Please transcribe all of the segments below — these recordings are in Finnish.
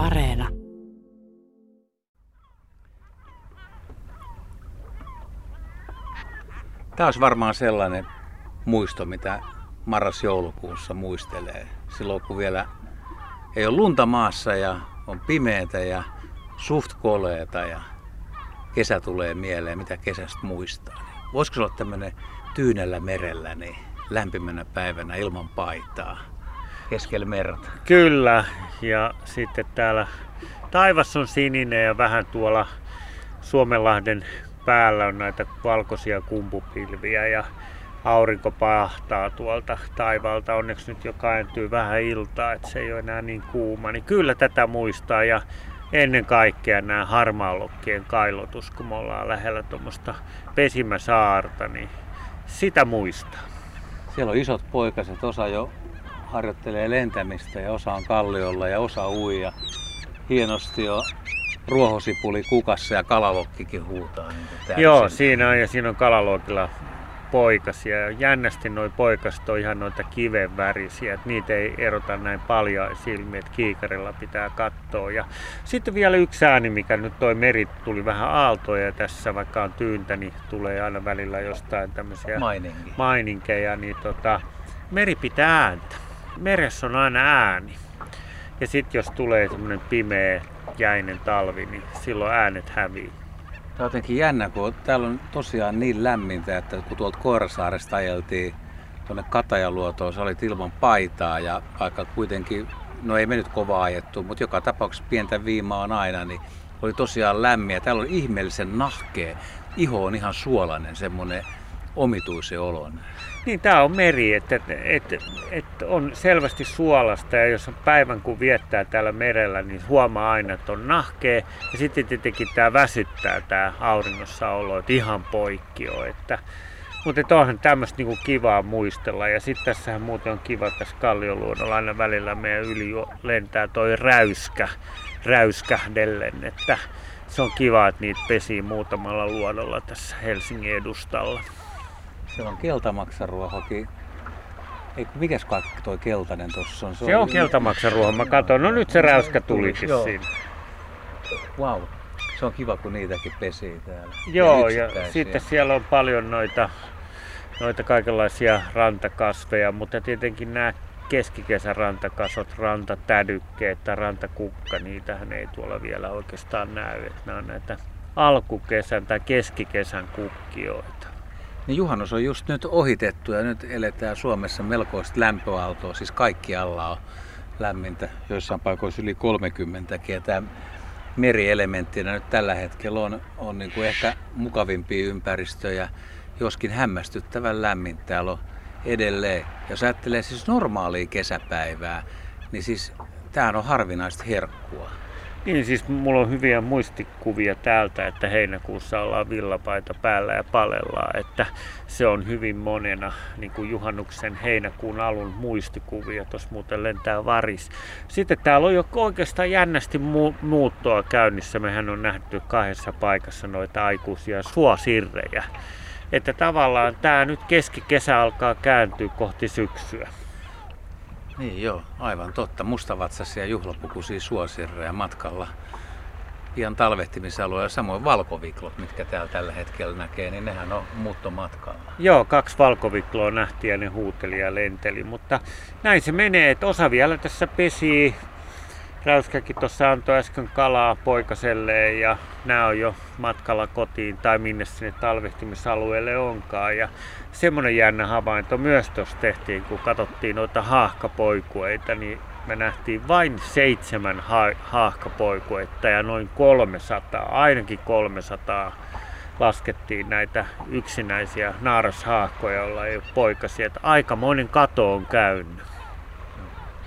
Areena. Tämä olisi varmaan sellainen muisto, mitä marras-joulukuussa muistelee. Silloin kun vielä ei ole lunta maassa ja on pimeätä ja suht koleeta ja kesä tulee mieleen, mitä kesästä muistaa. Niin voisiko se olla tämmöinen tyynellä merellä niin lämpimänä päivänä ilman paitaa keskellä merta? Kyllä, ja sitten täällä taivas on sininen ja vähän tuolla Suomenlahden päällä on näitä valkoisia kumpupilviä ja aurinko pahtaa tuolta taivaalta. Onneksi nyt jo kääntyy vähän iltaa, että se ei ole enää niin kuuma. Niin kyllä tätä muistaa ja ennen kaikkea nämä harmaalokkien kailotus, kun me ollaan lähellä tuommoista pesimäsaarta, niin sitä muistaa. Siellä on isot poikaset, osa jo harjoittelee lentämistä ja osa on kalliolla ja osa uija. Hienosti jo ruohosipuli kukassa ja kalalokkikin huutaa. Niin Joo, siinä on ja siinä on kalalokilla poikasia. Ja jännästi noi poikaset on ihan noita kiven värisiä, että niitä ei erota näin paljon silmiä, että kiikarilla pitää katsoa. Ja sitten vielä yksi ääni, mikä nyt toi meri tuli vähän aaltoja tässä, vaikka on tyyntä, niin tulee aina välillä jostain tämmöisiä maininkeja, niin tota, meri pitää ääntä. Meressä on aina ääni. Ja sitten jos tulee semmoinen pimeä, jäinen talvi, niin silloin äänet hävii. Tämä on jotenkin jännä, kun täällä on tosiaan niin lämmintä, että kun tuolta Koirasaaresta ajeltiin tuonne Katajaluotoon, sä olit ilman paitaa ja aika kuitenkin, no ei me nyt kovaa ajettu, mutta joka tapauksessa pientä viimaa on aina, niin oli tosiaan lämmin. Täällä on ihmeellisen nahkea. Iho on ihan suolainen, semmoinen omituisen olon. Niin, tämä on meri, että, että, että on selvästi suolasta ja jos on päivän kun viettää täällä merellä, niin huomaa aina, että on nahkea. Ja sitten tietenkin tämä väsyttää tämä auringossa olo, että ihan poikki on. Että, mutta onhan tämmöistä niinku kivaa muistella. Ja sitten tässähän muuten on kiva tässä Kallioluodolla aina välillä meidän yli lentää toi räyskä, räyskähdellen. Että se on kiva, että niitä pesii muutamalla luodolla tässä Helsingin edustalla. Siellä on keltamaksaruohokin. Ei, mikäs kaikki toi keltainen tuossa on? Se, se on, on keltamaksaruoho. Mä katson, no nyt se räyskä tulikin Joo. siinä. Wow. Se on kiva, kun niitäkin pesii täällä. Joo, ja yksittäisiä. sitten siellä on paljon noita, noita kaikenlaisia rantakasveja, mutta tietenkin nämä keskikesän rantakasot, rantatädykkeet tai rantakukka, niitähän ei tuolla vielä oikeastaan näy. Että nämä on näitä alkukesän tai keskikesän kukkioita. Niin juhannus on just nyt ohitettu ja nyt eletään Suomessa melkoista lämpöaaltoa, siis kaikkialla on lämmintä, joissain paikoissa yli 30 ja tämä merielementtinä nyt tällä hetkellä on, on niin kuin ehkä mukavimpia ympäristöjä, joskin hämmästyttävän lämmin täällä on edelleen. Jos ajattelee siis normaalia kesäpäivää, niin siis tämähän on harvinaista herkkua. Niin siis mulla on hyviä muistikuvia täältä, että heinäkuussa ollaan villapaita päällä ja palellaan, että se on hyvin monena niin kuin juhannuksen heinäkuun alun muistikuvia, tuossa muuten lentää varis. Sitten täällä on jo oikeastaan jännästi mu- muuttoa käynnissä, mehän on nähty kahdessa paikassa noita aikuisia suosirrejä. Että tavallaan tämä nyt keskikesä alkaa kääntyä kohti syksyä. Niin joo, aivan totta. Mustavatsaisia juhlapukuisia suosirreja matkalla pian talvehtimisalueella. Samoin valkoviklot, mitkä täällä tällä hetkellä näkee, niin nehän on muuttomatkalla. Joo, kaksi valkovikloa nähtiin ja ne huuteli ja lenteli, mutta näin se menee, että osa vielä tässä pesii. Räyskäkin tuossa antoi äsken kalaa poikaselleen ja nämä on jo matkalla kotiin tai minne sinne talvehtimisalueelle onkaan. Ja semmoinen jännä havainto myös tuossa tehtiin, kun katsottiin noita haahkapoikueita, niin me nähtiin vain seitsemän ha- haahkapoikuetta ja noin 300, ainakin 300 laskettiin näitä yksinäisiä naarashaahkoja, joilla ei ole poikasia. Että aikamoinen kato on käynyt.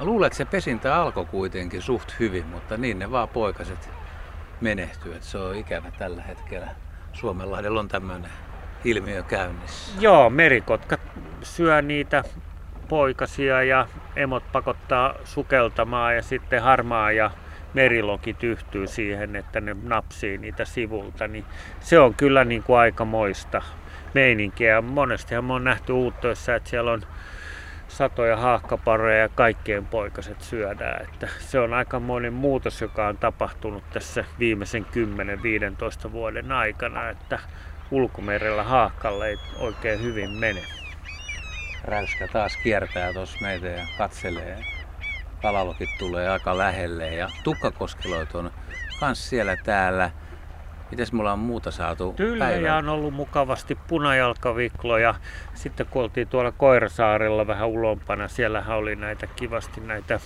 Mä luulen, että se pesintä alkoi kuitenkin suht hyvin, mutta niin ne vaan poikaset menehtyy. Että se on ikävä tällä hetkellä. Suomenlahdella on tämmöinen ilmiö käynnissä. Joo, merikotka syö niitä poikasia ja emot pakottaa sukeltamaan ja sitten harmaa ja meriloki tyhtyy siihen, että ne napsii niitä sivulta, niin se on kyllä niin kuin aikamoista meininkiä. Monestihan me on nähty uuttoissa, että siellä on satoja haahkaparoja ja kaikkien poikaset syödään. Että se on aikamoinen muutos, joka on tapahtunut tässä viimeisen 10-15 vuoden aikana, että ulkomerellä haahkalle ei oikein hyvin mene. Räyskä taas kiertää tuossa meitä ja katselee. Kalalokit tulee aika lähelle ja tukkakoskeloit on kans siellä täällä. Mites mulla on muuta saatu Tyllejä on ollut mukavasti punajalkavikloja. Sitten kun oltiin tuolla Koirasaarella vähän ulompana, siellähän oli näitä kivasti näitä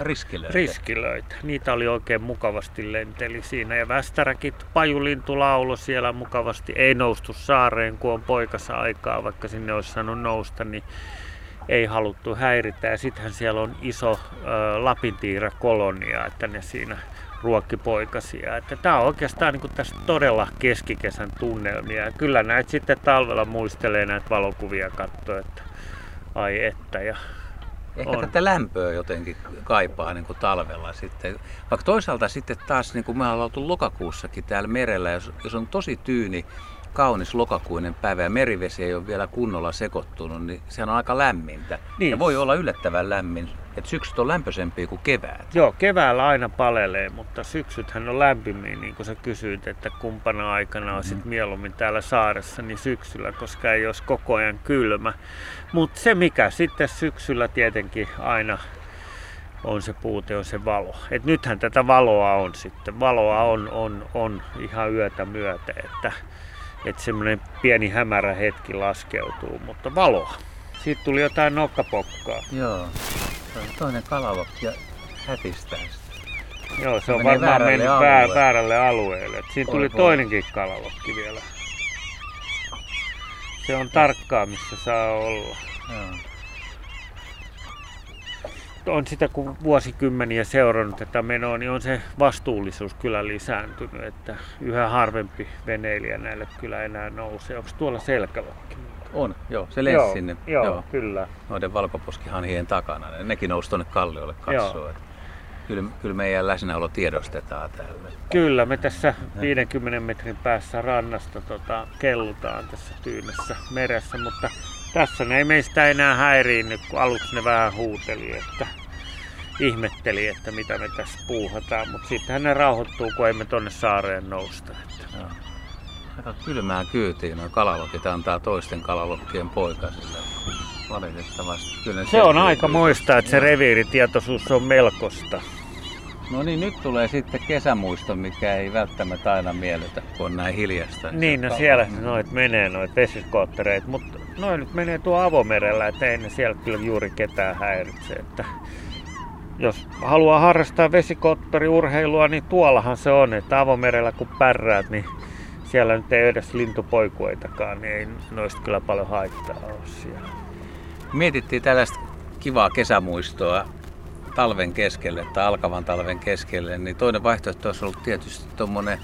riskilöitä. riskilöitä. Niitä oli oikein mukavasti lenteli siinä. Ja västäräkit, pajulintu laulo siellä mukavasti. Ei noustu saareen, kun on poikassa aikaa, vaikka sinne olisi saanut nousta, niin ei haluttu häiritä. Ja sittenhän siellä on iso ö, lapintiirakolonia, että ne siinä ruokkipoikasia. Että tämä on oikeastaan niin tässä todella keskikesän tunnelmia. Ja kyllä näitä sitten talvella muistelee näitä valokuvia katsoa, että ai että. Ja Ehkä on. tätä lämpöä jotenkin kaipaa niin kuin talvella sitten. Vaikka toisaalta sitten taas, niin kuin me ollaan oltu lokakuussakin täällä merellä, jos, jos on tosi tyyni, kaunis lokakuinen päivä ja merivesi ei ole vielä kunnolla sekoittunut, niin sehän on aika lämmintä. Niin. Ja voi olla yllättävän lämmin että syksyt on lämpöisempiä kuin kevät. Joo, keväällä aina palelee, mutta syksythän on lämpimiä, niin kuin sä kysyit, että kumpana aikana on mm. mieluummin täällä saaressa, niin syksyllä, koska ei olisi koko ajan kylmä. Mutta se mikä sitten syksyllä tietenkin aina on se puute, on se valo. Et nythän tätä valoa on sitten. Valoa on, on, on ihan yötä myötä, että, että semmoinen pieni hämärä hetki laskeutuu, mutta valoa. Siitä tuli jotain nokkapokkaa. Joo toinen kalalokki ja hätistää sitä. Joo, se, se on varmaan mennyt alueelle. väärälle alueelle. Et siinä tuli toinenkin kalalokki vielä. Se on tarkkaa, missä saa olla. Joo. On sitä, kun vuosikymmeniä seurannut tätä menoa, niin on se vastuullisuus kyllä lisääntynyt, että yhä harvempi veneilijä näille kyllä enää nousee. Onko tuolla selkälokki? On, joo. Se lensi joo, sinne. Joo, joo, kyllä. Noiden valkoposkihanhien takana. Nekin nousi tuonne kalliolle katsoa. Kyllä, kyllä meidän läsnäolo tiedostetaan täällä. Kyllä, me tässä 50 metrin päässä rannasta tota, kellutaan tässä tyynessä meressä, mutta tässä ne ei meistä enää häiriinny, kun aluksi ne vähän huuteli, että ihmetteli, että mitä me tässä puuhataan, mutta sittenhän ne rauhoittuu, kun ei me tonne saareen nousta. Että. Joo aika kylmää kyytiin. Noin kalalokit antaa toisten kalalokkien poikasille. Valitettavasti. Kyllä se on aika muistaa, että se reviiritietoisuus on melkoista. No niin, nyt tulee sitten kesämuisto, mikä ei välttämättä aina miellytä, kun on näin hiljasta. Niin, no siellä noit menee, noit vesiskoottereita, mutta noin nyt menee tuo avomerellä, että ei ne siellä kyllä juuri ketään häiritse. Että jos haluaa harrastaa vesikottoriurheilua, niin tuollahan se on, että avomerellä kun pärräät, niin siellä nyt ei edes lintupoikueitakaan, niin ei noista kyllä paljon haittaa ole siellä. Mietittiin tällaista kivaa kesämuistoa talven keskelle tai alkavan talven keskelle, niin toinen vaihtoehto olisi ollut tietysti tuommoinen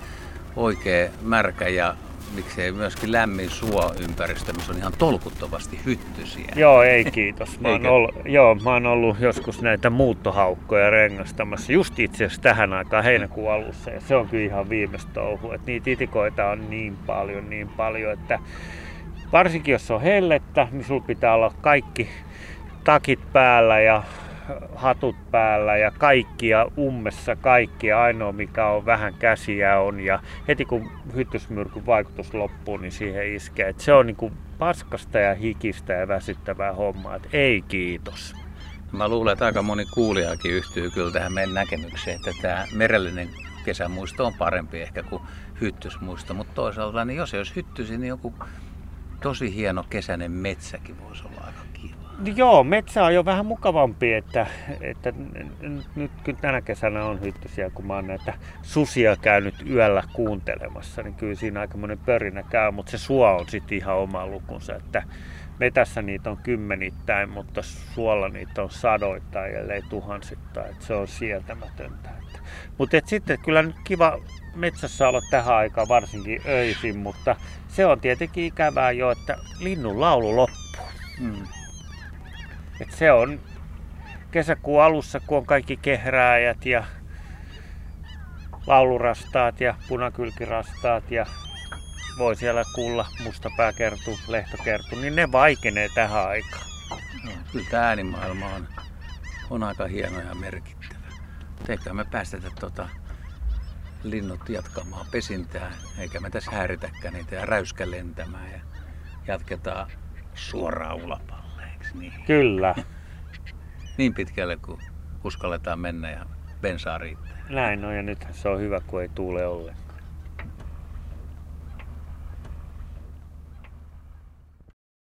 oikea märkä ja miksei myöskin lämmin suo-ympäristö, missä on ihan tolkuttomasti hyttysiä. Joo, ei kiitos. Mä oon, ollut, joo, mä oon ollut joskus näitä muuttohaukkoja rengastamassa just itse asiassa tähän aikaan heinäkuun alussa. Ja se on kyllä ihan viimeistä touhua. Että niitä itikoita on niin paljon, niin paljon, että varsinkin jos on hellettä, niin sulla pitää olla kaikki takit päällä ja hatut päällä ja kaikkia ummessa kaikkia. Ainoa mikä on vähän käsiä on ja heti kun hyttysmyrkyn vaikutus loppuu, niin siihen iskee. Et se on niinku paskasta ja hikistä ja väsyttävää hommaa. Et ei kiitos. Mä luulen, että aika moni kuulijakin yhtyy kyllä tähän meidän näkemykseen, että tämä merellinen kesämuisto on parempi ehkä kuin hyttysmuisto, mutta toisaalta niin jos ei olisi hyttysi, niin joku tosi hieno kesäinen metsäkin voisi olla aika Joo, metsä on jo vähän mukavampi, että, että nyt kyllä tänä kesänä on hyttysiä, kun mä oon näitä susia käynyt yöllä kuuntelemassa, niin kyllä siinä aika pörinä käy, mutta se suo on sitten ihan oma lukunsa, että metässä niitä on kymmenittäin, mutta suolla niitä on sadoittain, ellei tuhansittain, että se on sietämätöntä. Mutta sitten kyllä nyt kiva metsässä olla tähän aikaan, varsinkin öisin, mutta se on tietenkin ikävää jo, että linnun laulu loppuu. Mm. Et se on kesäkuun alussa, kun on kaikki kehrääjät ja laulurastaat ja punakylkirastaat ja voi siellä kuulla mustapääkertu, lehtokertu, niin ne vaikenee tähän aikaan. kyllä tämä äänimaailma on, on aika hieno ja merkittävä. Eikä me päästetä tota linnut jatkamaan pesintää, eikä me tässä häiritäkään niitä ja räyskä lentämään ja jatketaan suoraan ulapalle, eikö niin? Kyllä, Niin pitkälle kuin uskalletaan mennä ja bensaa riittää. näin on ja nythän se on hyvä, kun ei tuule ollenkaan.